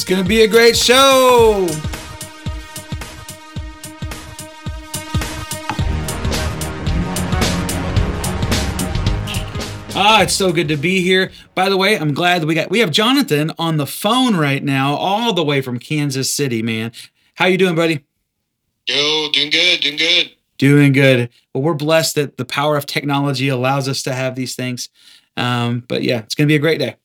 It's going to be a great show. Ah, it's so good to be here. By the way, I'm glad that we got we have Jonathan on the phone right now, all the way from Kansas City, man. How you doing, buddy? Yo, doing good, doing good. Doing good. Well, we're blessed that the power of technology allows us to have these things. Um, but yeah, it's going to be a great day.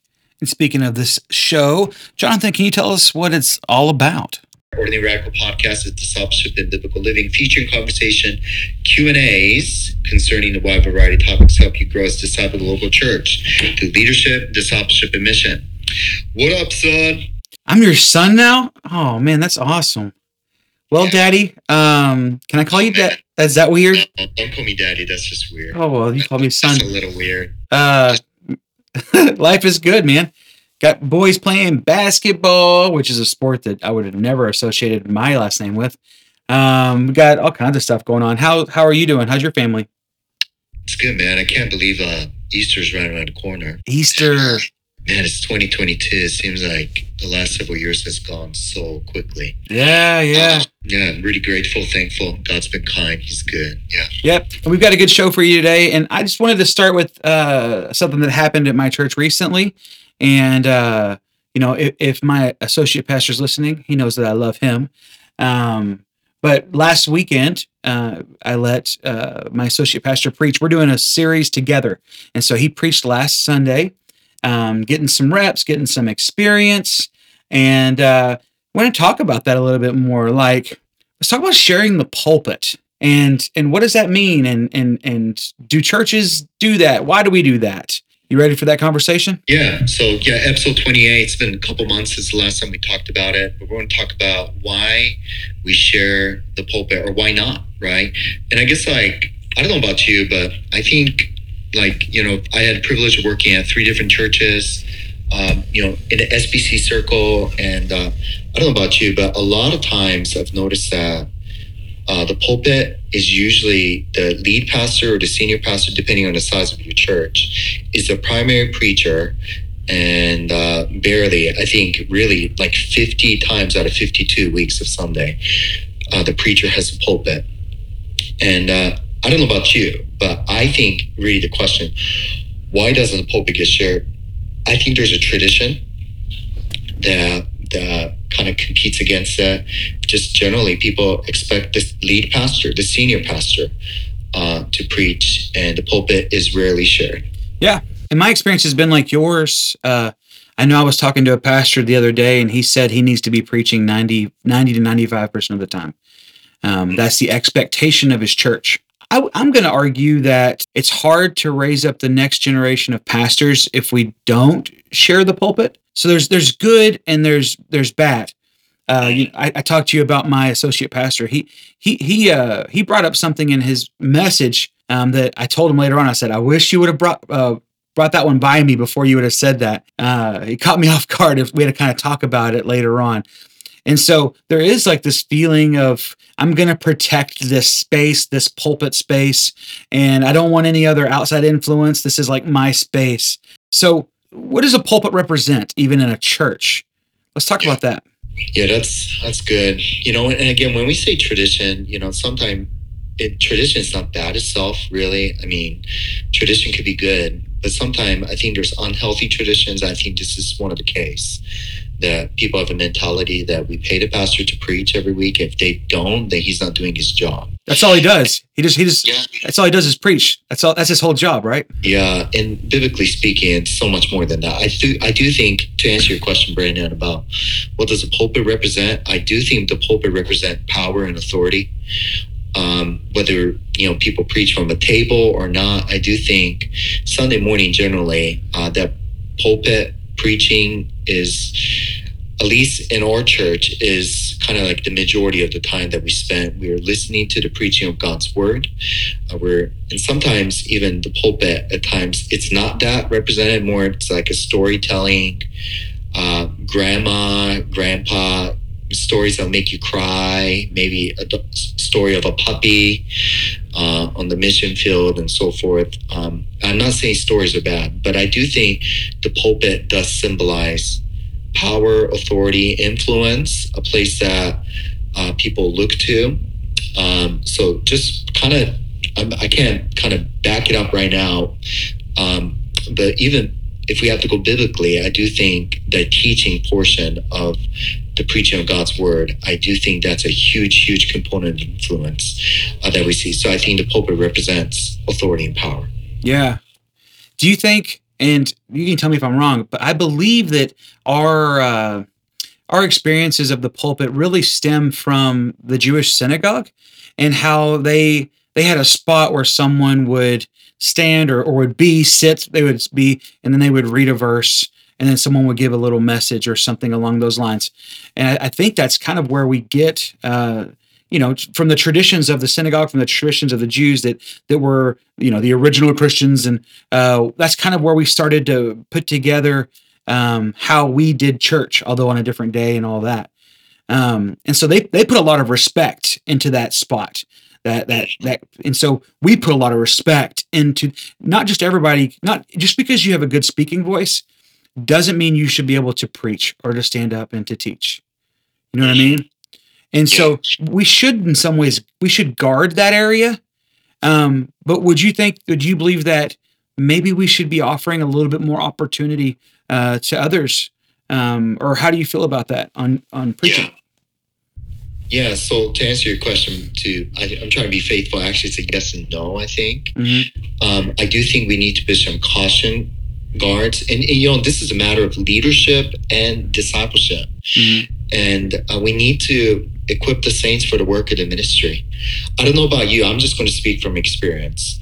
And speaking of this show, Jonathan, can you tell us what it's all about? Ordinary Radical Podcast is discipleship and biblical living, featuring conversation, Q and A's concerning the wide variety of topics help you grow as disciple of the local church through leadership, discipleship, and mission. What up, son? I'm your son now. Oh man, that's awesome. Well, Daddy, um, can I call you Dad? Is that weird? No, don't call me daddy. That's just weird. Oh well, you call me son. That's a little weird. Uh, life is good, man. Got boys playing basketball, which is a sport that I would have never associated my last name with. Um, we got all kinds of stuff going on. How how are you doing? How's your family? It's good, man. I can't believe uh, Easter's right around the corner. Easter. Man, it's 2022. It seems like the last several years has gone so quickly. Yeah, yeah. Yeah, I'm really grateful, thankful. God's been kind. He's good. Yeah. Yep. And we've got a good show for you today. And I just wanted to start with uh, something that happened at my church recently. And, uh, you know, if, if my associate pastor's listening, he knows that I love him. Um, but last weekend, uh, I let uh, my associate pastor preach. We're doing a series together. And so he preached last Sunday, um, getting some reps, getting some experience. And uh, I want to talk about that a little bit more. Like, let's talk about sharing the pulpit and and what does that mean and and and do churches do that why do we do that you ready for that conversation Yeah. So, yeah, episode 28, it's been a couple months since the last time we talked about it, but we're going to talk about why we share the pulpit or why not, right? And I guess, like, I don't know about you, but I think, like, you know, I had the privilege of working at three different churches, um, you know, in the SBC circle. And uh, I don't know about you, but a lot of times I've noticed that uh, the pulpit is usually the lead pastor or the senior pastor, depending on the size of your church, is the primary preacher. And uh, barely, I think, really like 50 times out of 52 weeks of Sunday, uh, the preacher has a pulpit. And uh, I don't know about you, but I think really the question, why doesn't the pulpit get shared? I think there's a tradition that that kind of competes against that. Just generally, people expect the lead pastor, the senior pastor, uh, to preach, and the pulpit is rarely shared. yeah and my experience has been like yours uh i know i was talking to a pastor the other day and he said he needs to be preaching 90 90 to 95 percent of the time um, that's the expectation of his church I, i'm going to argue that it's hard to raise up the next generation of pastors if we don't share the pulpit so there's there's good and there's there's bad uh, you, I, I talked to you about my associate pastor. He he he uh, he brought up something in his message um, that I told him later on. I said, "I wish you would have brought uh, brought that one by me before you would have said that." Uh, it caught me off guard. If we had to kind of talk about it later on, and so there is like this feeling of I'm going to protect this space, this pulpit space, and I don't want any other outside influence. This is like my space. So, what does a pulpit represent, even in a church? Let's talk about that. Yeah, that's that's good. You know, and again, when we say tradition, you know, sometimes it, tradition is not bad itself, really. I mean, tradition could be good, but sometimes I think there's unhealthy traditions. I think this is one of the case that people have a mentality that we pay the pastor to preach every week. If they don't, then he's not doing his job. That's all he does. He just he just Yeah. that's all he does is preach. That's all that's his whole job, right? Yeah, and biblically speaking, it's so much more than that. I do, I do think to answer your question, Brandon, about what does the pulpit represent? I do think the pulpit represent power and authority. Um, whether you know people preach from a table or not, I do think Sunday morning generally uh, that pulpit preaching is at least in our church is kind of like the majority of the time that we spend we're listening to the preaching of god's word. Uh, we're and sometimes even the pulpit at times it's not that represented more it's like a storytelling uh, grandma grandpa stories that make you cry maybe a d- story of a puppy uh, on the mission field and so forth. Um, i'm not saying stories are bad but i do think the pulpit does symbolize power, authority, influence, a place that uh, people look to. Um, so just kind of, I can't kind of back it up right now. Um, but even if we have to go biblically, I do think the teaching portion of the preaching of God's word, I do think that's a huge, huge component of influence uh, that we see. So I think the pulpit represents authority and power. Yeah. Do you think, and you can tell me if I'm wrong, but I believe that our uh, our experiences of the pulpit really stem from the Jewish synagogue and how they they had a spot where someone would stand or, or would be sit they would be and then they would read a verse and then someone would give a little message or something along those lines. And i, I think that's kind of where we get uh, you know from the traditions of the synagogue from the traditions of the jews that that were you know the original christians. And uh, that's kind of where we started to put together um, how we did church although on a different day and all that. Um, and so they they put a lot of respect into that spot that that that and so we put a lot of respect into not just everybody not just because you have a good speaking voice doesn't mean you should be able to preach or to stand up and to teach. You know what i mean and so we should in some ways we should guard that area um, but would you think would you believe that maybe we should be offering a little bit more opportunity uh, to others um, or how do you feel about that on on preaching Yeah. Yeah, so to answer your question, to I, I'm trying to be faithful. Actually, it's a yes and no. I think Mhm. um, I do think we need to put some caution guards, and, and you know this is a matter of leadership and discipleship, Mhm. and uh, we need to equip the saints for the work of the ministry. I don't know about you. I'm just going to speak from experience.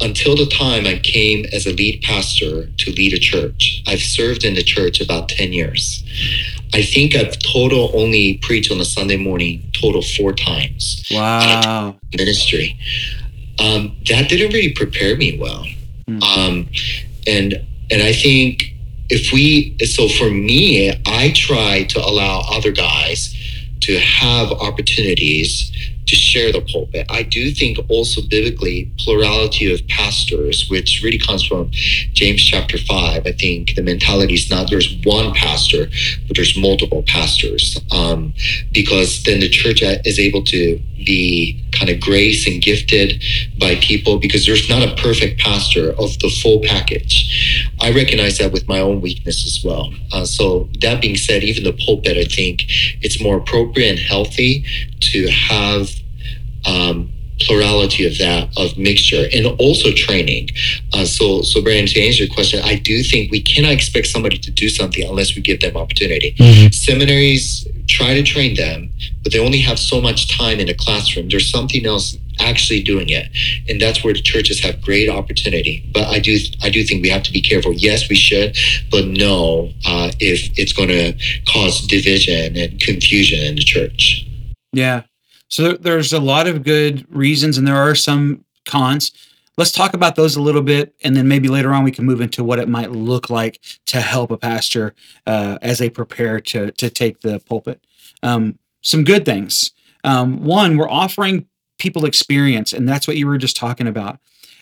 Until the time I came as a lead pastor to lead a church, I've served in the church about 10 years. I think I've total only preached on a Sunday morning, total four times wow ministry. Um, that didn't really prepare me well. Hmm. Um, and and I think if we so for me, I try to allow other guys to have opportunities to share the pulpit. I do think also biblically plurality of pastors, which really comes from James chapter five. I think the mentality is not there's one pastor, but there's multiple pastors, um, because then the church is able to be kind of grace and gifted by people because there's not a perfect pastor of the full package. I recognize that with my own weakness as well. Uh, so that being said, even the pulpit, I think it's more appropriate and healthy to have um, plurality of that of mixture and also training. Uh, so, so Brandon, to answer your question, I do think we cannot expect somebody to do something unless we give them opportunity. Seminaries try to train them, but they only have so much time in a classroom. There's something else actually doing it, and that's where the churches have great opportunity. But I do, I do think we have to be careful. Yes, we should, but no, uh, if it's going to cause division and confusion in the church. Yeah. So there's a lot of good reasons, and there are some cons. Let's talk about those a little bit, and then maybe later on we can move into what it might look like to help a pastor uh, as they prepare to to take the pulpit. Um, some good things. Um, one, we're offering people experience, and that's what you were just talking about.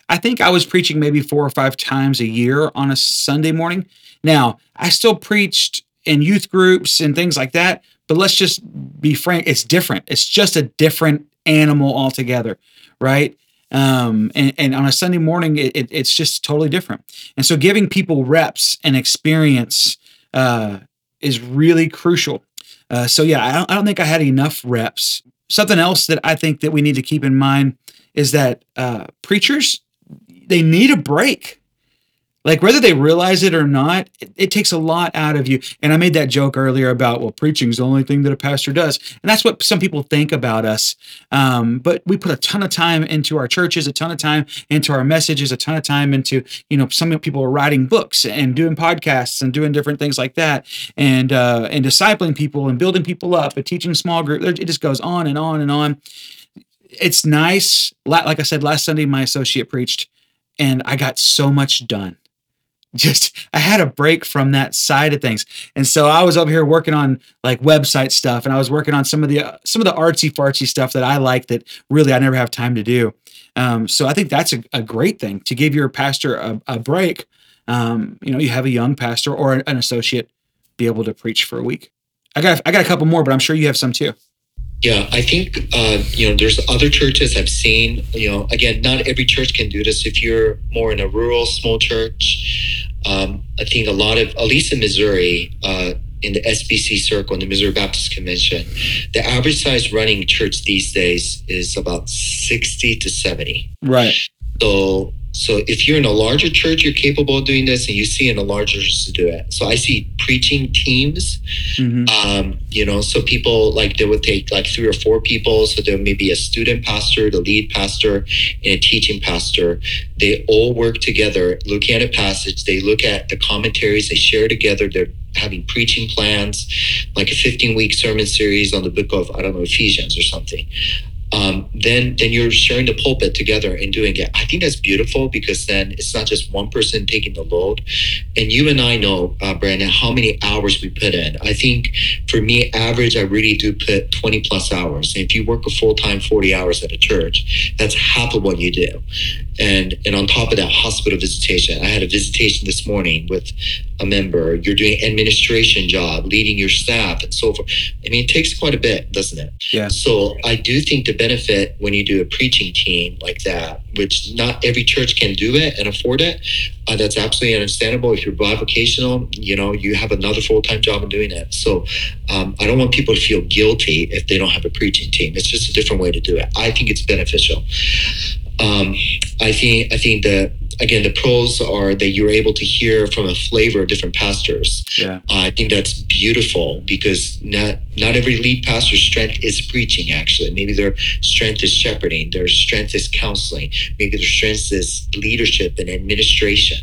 I think I was preaching maybe four or five times a year on a Sunday morning. Now, I still preached in youth groups and things like that, but let's just be frank, it's different. It's just a different animal altogether, right? Um, and, and on a Sunday morning, it, it, it's just totally different. And so giving people reps and experience uh, is really crucial. Uh, so yeah, I don't, I don't think I had enough reps. Something else that I think that we need to keep in mind is that uh, preachers they need a break. Like whether they realize it or not, it, it takes a lot out of you. And I made that joke earlier about well, preaching is the only thing that a pastor does, and that's what some people think about us. Um, but we put a ton of time into our churches, a ton of time into our messages, a ton of time into you know some people are writing books and doing podcasts and doing different things like that, and uh, and discipling people and building people up and teaching small group. It just goes on and on and on. It's nice. Like I said last Sunday, my associate preached, and I got so much done just I had a break from that side of things. And so I was over here working on like website stuff and I was working on some of the uh, some of the artsy fartsy stuff that I like that really I never have time to do. Um, so I think that's a, a great thing to give your pastor a, a break. Um, you know, you have a young pastor or an associate be able to preach for a week? I got I got a couple more, but I'm sure you have some too. Yeah, I think uh, you know there's other churches I've seen. You know, again, not every church can do this. If you're more in a rural small church, um, I think a lot of at least in Missouri, uh, in the SBC circle, in the Missouri Baptist Convention, the average size running church these days is about sixty to seventy. Right. So so if you're in a larger church, you're capable of doing this, and you see in a larger church to do it. So I see preaching teams. Mhm. Um, you know, so people like they would take like three or four people. So there may be a student pastor, the lead pastor, and a teaching pastor. They all work together, looking at a passage. They look at the commentaries. They share together. They're having preaching plans, like a 15 week sermon series on the book of I don't know Ephesians or something um, then then you're sharing the pulpit together and doing it. I think that's beautiful because then it's not just one person taking the load. And you and I know, uh, Brandon, how many hours we put in. I think for me, average, I really do put 20 plus hours. And if you work a full time 40 hours at a church, that's half of what you do. And and on top of that, hospital visitation. I had a visitation this morning with a member. You're doing administration job, leading your staff, and so forth. I mean, it takes quite a bit, doesn't it? Yeah. So I do think the benefit when you do a preaching team like that, which not every church can do it and afford it, uh, that's absolutely understandable. If you're bivocational, you know, you have another full time job in doing it. So um, I don't want people to feel guilty if they don't have a preaching team. It's just a different way to do it. I think it's beneficial. Um, I think I think the again the pros are that you're able to hear from a flavor of different pastors. Yeah. I think that's beautiful because not not every lead pastor's strength is preaching. Actually, maybe their strength is shepherding, their strength is counseling, maybe their strength is leadership and administration.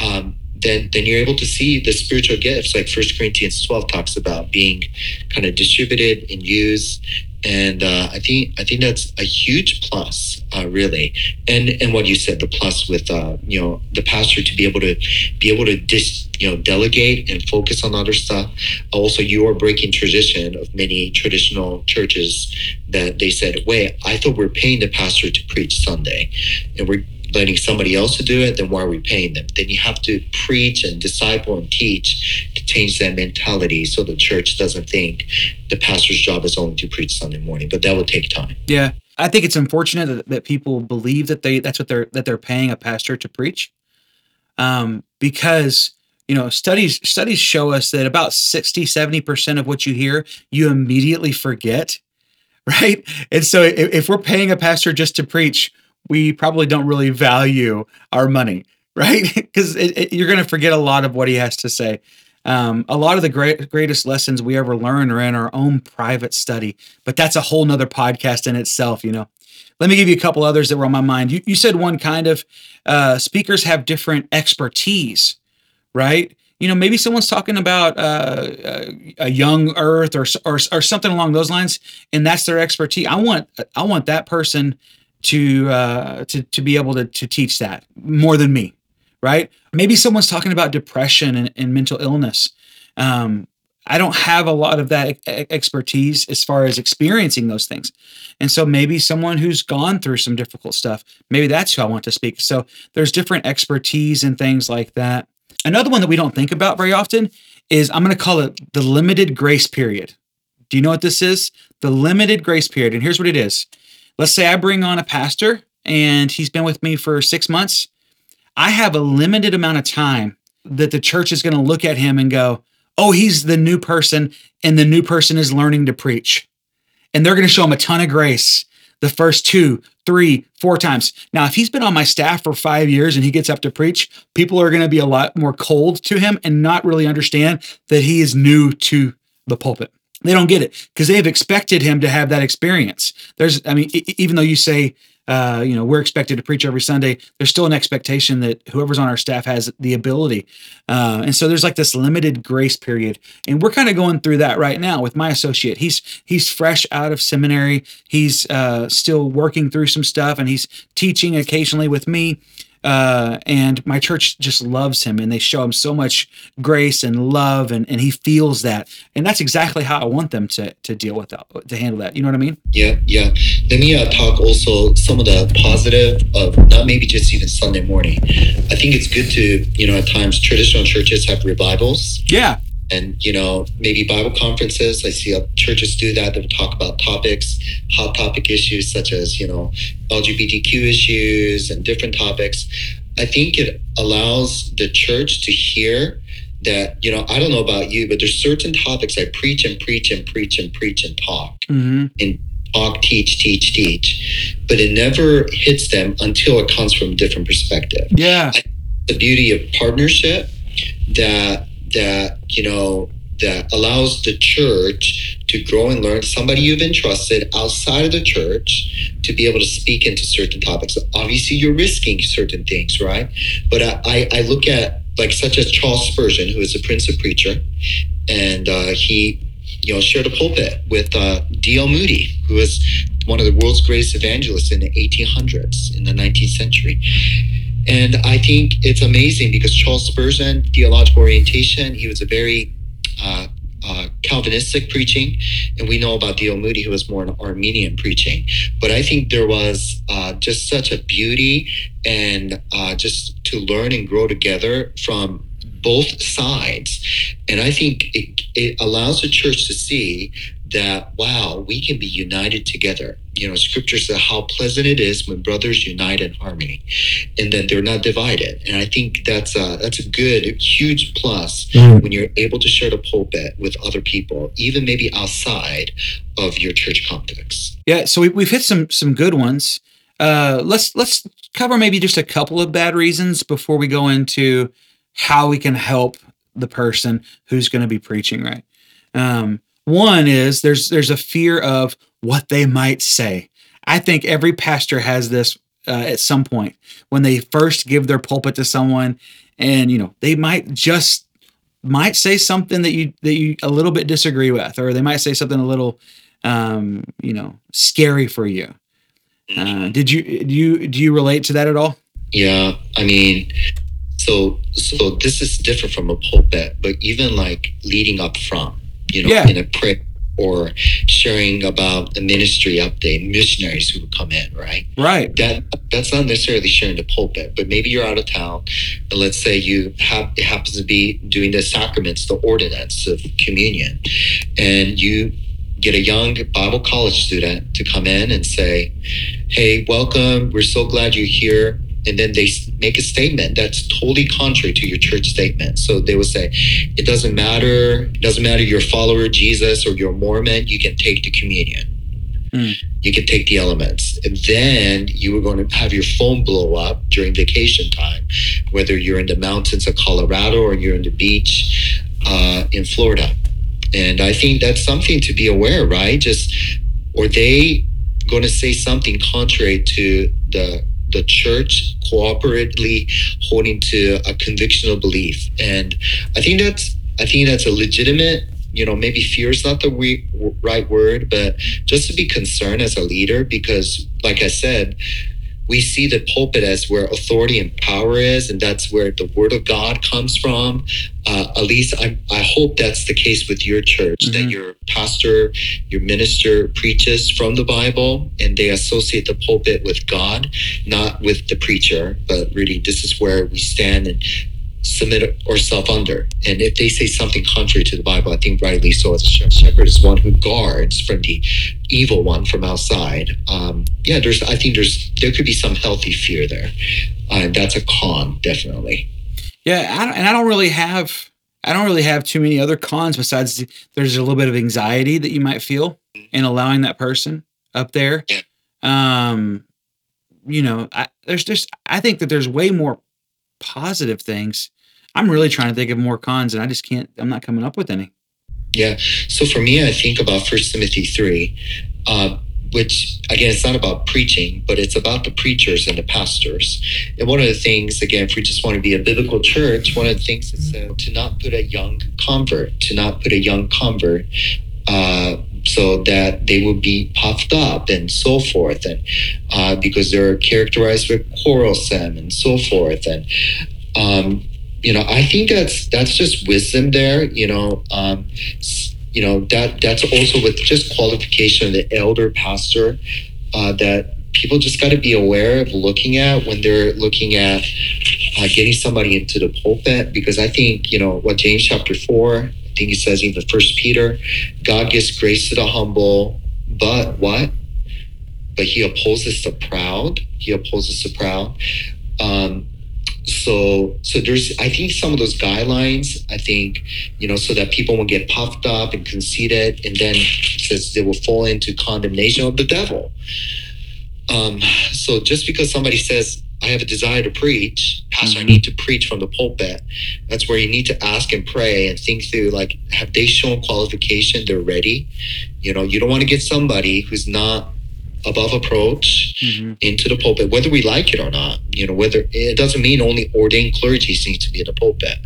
Um, then, then you're able to see the spiritual gifts, like First Corinthians 12 talks about being kind of distributed and used. And uh, I think I think that's a huge plus, uh, really. And and what you said, the plus with uh, you know the pastor to be able to be able to dis, you know delegate and focus on other stuff. Also, you are breaking tradition of many traditional churches that they said, "Wait, I thought we are paying the pastor to preach Sunday, and we're letting somebody else to do it, then why are we paying them? Then you have to preach and disciple and teach change that mentality so the church doesn't think the pastor's job is only to preach Sunday morning. But that will take time. Yeah. I think it's unfortunate that, that people believe that they that's what they're that they're paying a pastor to preach. Um, because you know studies studies show us that about 60 70% of what you hear you immediately forget right and so if, if we're paying a pastor just to preach we probably don't really value our money right because you're going to forget a lot of what he has to say um, a lot of the great, greatest lessons we ever learn are in our own private study but that's a whole nother podcast in itself you know. Let me give you a couple others that were on my mind. You, you said one kind of uh, speakers have different expertise right? You know maybe someone's talking about uh, a young earth or, or or something along those lines and that's their expertise. I want i want that person to uh, to to be able to to teach that more than me, right? Maybe someone's talking about depression and, and mental illness. Um, I don't have a lot of that expertise as far as experiencing those things. And so maybe someone who's gone through some difficult stuff, maybe that's who I want to speak. So there's different expertise and things like that. Another one that we don't think about very often is I'm going to call it the limited grace period. Do you know what this is? The limited grace period. And here's what it is let's say I bring on a pastor and he's been with me for six months. I have a limited amount of time that the church is going to look at him and go, oh, he's the new person, and the new person is learning to preach. And they're going to show him a ton of grace the first two, three, four times. Now, if he's been on my staff for five years and he gets up to preach, people are going to be a lot more cold to him and not really understand that he is new to the pulpit they don't get it because they've expected him to have that experience. There's, I mean, even though you say, uh, you know, we're expected to preach every Sunday, there's still an expectation that whoever's on our staff has the ability. Uh, and so there's like this limited grace period, and we're kind of going through that right now with my associate. He's he's fresh out of seminary. He's uh, still working through some stuff, and he's teaching occasionally with me. Uh, and my church just loves him and they show him so much grace and love and, and he feels that. And that's exactly how i want them to, to deal with that to handle that. You know what i mean? Yeah yeah. Let me uh, talk also some of the positive of not maybe just even sunday morning. I think it's good to you know at times traditional churches have revivals. Yeah and you know maybe bible conferences. I see churches do that. They'll talk about topics hot topic issues such as you know lgbtq issues and different topics. I think it allows the church to hear that you know i don't know about you but there's certain topics i preach and preach and preach and preach and talk. Mm-hmm. and talk teach teach teach. But it never hits them until it comes from a different perspective. Yeah. the beauty of partnership that that you know that allows the church to grow and learn somebody you've entrusted outside of the church to be able to speak into certain topics. Obviously you're risking certain things right? But i i, look at like such as charles spurgeon who is a prince of preacher and uh, he you know shared a pulpit with uh, dl moody who was one of the world's greatest evangelists in the 1800s in the 19th century and I think it's amazing because Charles Spurgeon, theological orientation, he was a very uh, uh, Calvinistic preaching, and we know about D.L. Moody, who was more an Arminian preaching. But I think there was uh, just such a beauty and uh, just to learn and grow together from both sides. And I think it, it allows the church to see that, wow, we can be united together. You know, scripture says how pleasant it is when brothers unite in harmony and that they're not divided. And I think that's a, that's a good, huge plus when you're able to share the pulpit with other people, even maybe outside of your church context. Yeah. So we, we've hit some some good ones. Uh, let's let's cover maybe just a couple of bad reasons before we go into how we can help the person who's going to be preaching. Right. Um, one is there's there's a fear of what they might say. I think every pastor has this uh, at some point when they first give their pulpit to someone, and you know they might just might say something that you that you a little bit disagree with, or they might say something a little um, you know scary for you. Uh, did you do you do you relate to that at all? Yeah, I mean, so so this is different from a pulpit, but even like leading up front, you know, Yeah. in a prayer or sharing about the ministry update, missionaries who come in, right? Right. that that's not necessarily sharing the pulpit, but maybe you're out of town, and let's say you have it happens to be doing the sacraments, the ordinance of communion, and you get a young Bible college student to come in and say, "Hey, welcome. We're so glad you're here." And then they make a statement that's totally contrary to your church statement. So they will say, "It doesn't matter. It doesn't matter. You're a follower of Jesus or you're a Mormon. You can take the communion." you can take the elements. And then you were going to have your phone blow up during vacation time, whether you're in the mountains of Colorado or you're in the beach uh, in Florida. And I think that's something to be aware, right? Just, or they going to say something contrary to the the church cooperatively holding to a convictional belief. And i think that's i think that's a legitimate you know maybe fear is not the right word but just to be concerned as a leader because like i said we see the pulpit as where authority and power is and that's where the word of god comes from uh, at least I, I hope that's the case with your church that Mhm. your pastor your minister preaches from the bible and they associate the pulpit with god not with the preacher but really this is where we stand and submit ourselves under. And if they say something contrary to the Bible, I think rightly so. As a shepherd, shepherd is one who guards from the evil one from outside. Um, yeah, there's. I think there's there could be some healthy fear there, uh, and that's a con definitely. Yeah, I don't, and I don't really have I don't really have too many other cons besides there's a little bit of anxiety that you might feel in allowing that person up there. Yeah. Um, you know, I, there's just I think that there's way more positive things. I'm really trying to think of more cons, and I just can't. I'm not coming up with any. Yeah. So for me, I think about First Timothy three, uh, which again, it's not about preaching, but it's about the preachers and the pastors. And one of the things, again, if we just want to be a biblical church, one of the things is uh, to not put a young convert, to not put a young convert. Uh, so that they will be puffed up and so forth, and uh, because they're characterized with quarrelsome and so forth, and um, you know, I think that's that's just wisdom there. You know, um, you know that that's also with just qualification of the elder pastor uh, that people just got to be aware of looking at when they're looking at uh, getting somebody into the pulpit because I think you know what James chapter four I think he says even First Peter, God gives grace to the humble, but what? But he opposes the proud. He opposes the proud. Um, so so there's i think some of those guidelines i think you know so that people won't get puffed up and conceited and then says they will fall into condemnation of the devil. Um so just because somebody says i have a desire to preach pastor i Mhm. need to preach from the pulpit that's where you need to ask and pray and think through like have they shown qualification? They're ready. You know you don't want to get somebody who's not above approach Mhm. into the pulpit, whether we like it or not. You know, whether it doesn't mean only ordained clergy need to be in the pulpit,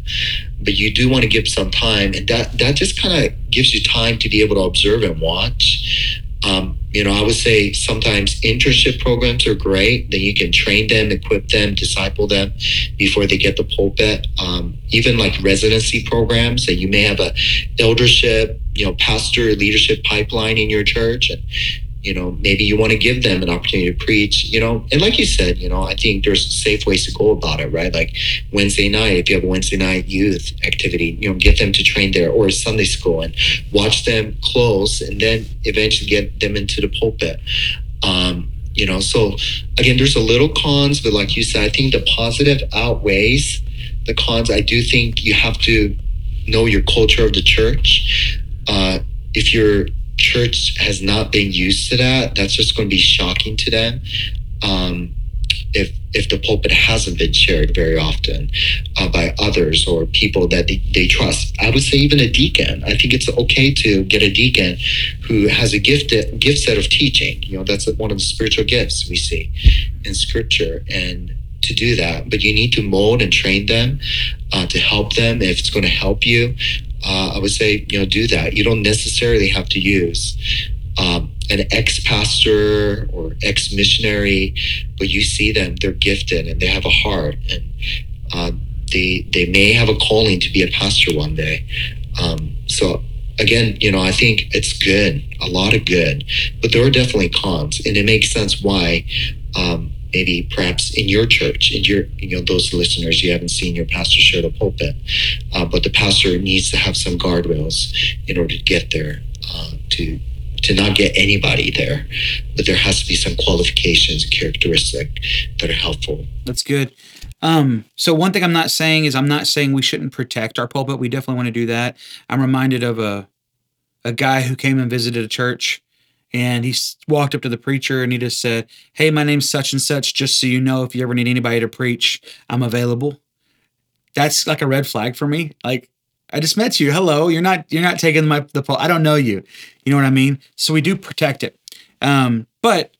but you do want to give some time, and that that just kind of gives you time to be able to observe and watch. Um, you know, I would say sometimes internship programs are great. Then you can train them, equip them, disciple them before they get the pulpit. Um, even like residency programs that you may have a eldership, you know, pastor leadership pipeline in your church, and you know maybe you want to give them an opportunity to preach you know and like you said you know i think there's safe ways to go about it right? Like wednesday night if you have a wednesday night youth activity you know get them to train there or sunday school and watch them close and then eventually get them into the pulpit. Um you know so again there's a little cons but like you said i think the positive outweighs the cons. I do think you have to know your culture of the church. Uh if your church has not been used to that, that's just going to be shocking to them. Um, if if the pulpit hasn't been shared very often uh, by others or people that they, they trust, I would say even a deacon. I think it's okay to get a deacon who has a gift gift set of teaching. You know, that's one of the spiritual gifts we see in Scripture, and to do that. But you need to mold and train them uh, to help them if it's going to help you uh, I would say, you know, do that. You don't necessarily have to use um, an ex pastor or ex missionary, but you see them, they're gifted and they have a heart and uh, they, they may have a calling to be a pastor one day. Um, so, again, you know, I think it's good, a lot of good, but there are definitely cons, and it makes sense why. Um, maybe perhaps in your church, in your you know those listeners, you haven't seen your pastor share the pulpit, uh, but the pastor needs to have some guardrails in order to get there, uh, to to not get anybody there, but there has to be some qualifications and characteristics that are helpful. That's good. Um, so one thing I'm not saying is I'm not saying we shouldn't protect our pulpit. We definitely want to do that. I'm reminded of a a guy who came and visited a church and he walked up to the preacher and he just said, "Hey, my name's such and such. Just so you know, if you ever need anybody to preach, I'm available." That's like a red flag for me. Like, I just met you. Hello, you're not you're not taking my the pul- I don't know you. You know what I mean? So we do protect it. Um, but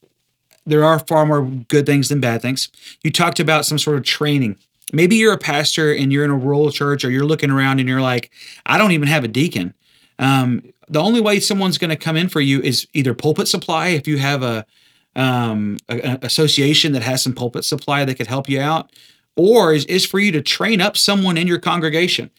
there are far more good things than bad things. You talked about some sort of training. Maybe you're a pastor and you're in a rural church, or you're looking around and you're like, I don't even have a deacon. Um, the only way someone's going to come in for you is either pulpit supply if you have a, um, a- a association that has some pulpit supply that could help you out, or is, is for you to train up someone in your congregation.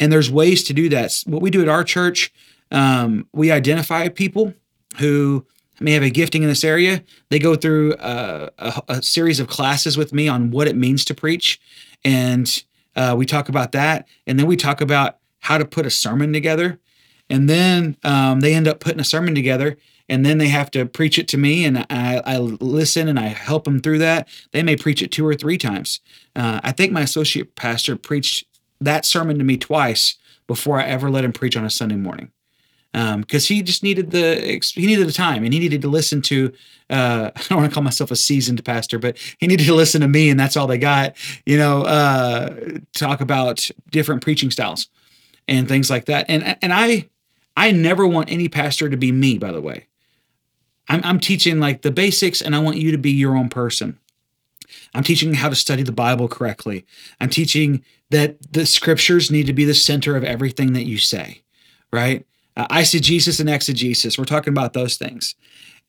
And there's ways to do that. What we do at our church, um, we identify people who may have a gifting in this area. They go through a, a, a series of classes with me on what it means to preach, and uh, we talk about that. And then we talk about how to put a sermon together. And then um, they end up putting a sermon together, and then they have to preach it to me, and I, I listen and I help them through that. They may preach it two or three times. Uh, I think my associate pastor preached that sermon to me twice before I ever let him preach on a Sunday morning because he just needed the he needed the time and he needed to listen to uh, I don't want to call myself a seasoned pastor, but he needed to listen to me and that's all they got. You know, uh, talk about different preaching styles and things like that. And and I I never want any pastor to be me. By the way, I'm I'm teaching like the basics, and I want you to be your own person. I'm teaching how to study the Bible correctly. I'm teaching that the scriptures need to be the center of everything that you say, right? Uh, eisegesis and exegesis. We're talking about those things.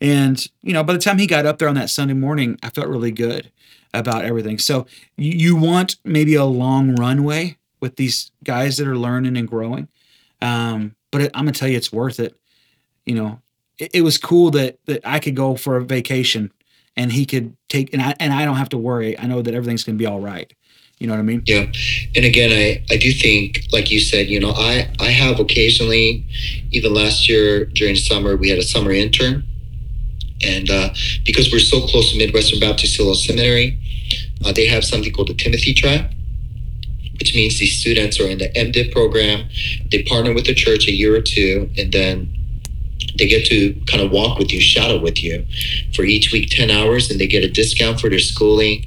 And, you know, by the time he got up there on that Sunday morning, I felt really good about everything. So you, you want maybe a long runway with these guys that are learning and growing. Um, but it, I'm to tell you, it's worth it. You know, it, it was cool that, that I could go for a vacation and he could take, and I, and I don't have to worry. I know that everything's to be all right. You know what I mean? Yeah. And again, I, I do think, like you said, you know, I, I have occasionally, even last year during summer, we had a summer intern. And uh, because we're so close to Midwestern Baptist Theological Seminary, uh, they have something called the Timothy Track, which means these students are in the MDiv program. They partner with the church a year or two, and then they get to kind of walk with you, shadow with you for each week 10 hours, and they get a discount for their schooling.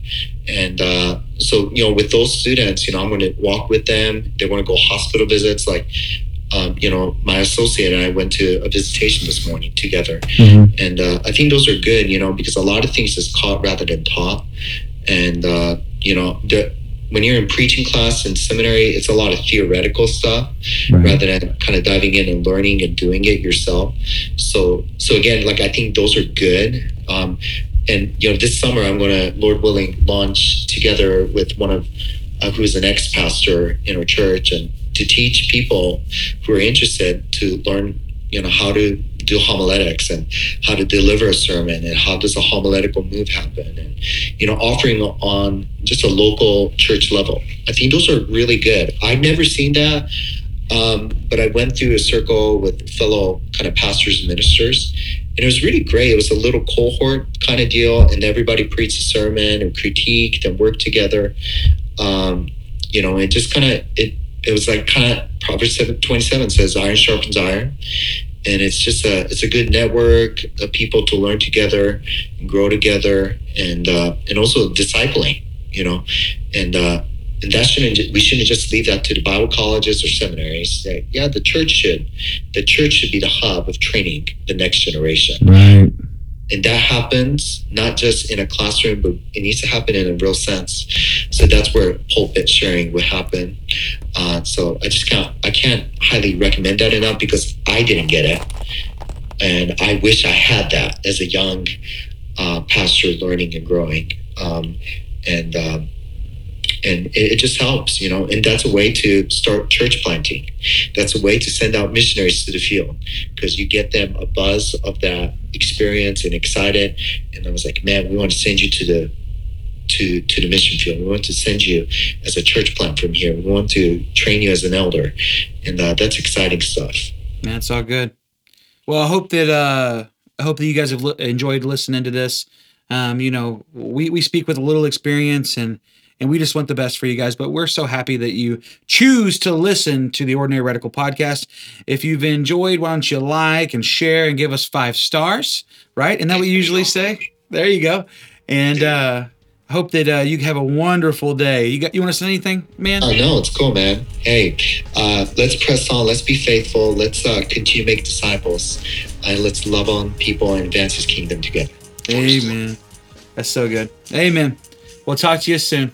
And uh, so, you know, with those students, you know, I'm going to walk with them. They want to go hospital visits. Like, um, you know, my associate and I went to a visitation this morning together. Mm-hmm. And uh, I think those are good, you know, because a lot of things is caught rather than taught. And, uh, you know, the, when you're in preaching class in seminary, it's a lot of theoretical stuff right. rather than kind of diving in and learning and doing it yourself. So, so again, like I think those are good. Um, and you know, this summer I'm going to, Lord willing, launch together with one of uh, who's an ex-pastor in our church, and to teach people who are interested to learn, you know, how to do homiletics and how to deliver a sermon and how does a homiletical move happen and you know offering on just a local church level. I think those are really good. I've never seen that um, but i went through a circle with fellow kind of pastors and ministers and it was really great. It was a little cohort kind of deal and everybody preached a sermon and critiqued and worked together um, you know it just kind of it it was like kind of Proverbs 7, 27 says iron sharpens iron and it's just a it's a good network of people to learn together and grow together and uh, and also discipling you know? And uh, and that shouldn't we shouldn't just leave that to the bible colleges or seminaries. Yeah the church should the church should be the hub of training the next generation. Right and that happens not just in a classroom but it needs to happen in a real sense. So that's where pulpit sharing would happen. Uh, so i just can't i can't highly recommend that enough because i didn't get it. And i wish i had that as a young uh, pastor learning and growing. Um, and um, and it, it, just helps you know and that's a way to start church planting. That's a way to send out missionaries to the field because you get them a buzz of that experience and excited. And i was like man we want to send you to the to to the mission field. We want to send you as a church plant from here. We want to train you as an elder. And uh, that's exciting stuff. Man it's all good. Well i hope that uh i hope that you guys have enjoyed listening to this. Um you know we we speak with a little experience and and we just want the best for you guys. But we're so happy that you choose to listen to the Ordinary Radical podcast. If you've enjoyed, why don't you like and share and give us five stars? Right? Isn't that what you usually say? There you go. And uh, hope that uh, you have a wonderful day. You got you want to say anything, man? Oh no, it's cool, man. Hey, uh, let's press on. Let's be faithful. Let's uh, continue to make disciples, and let's love on people and advance His kingdom together. Amen. That's so good. Amen. We'll talk to you soon.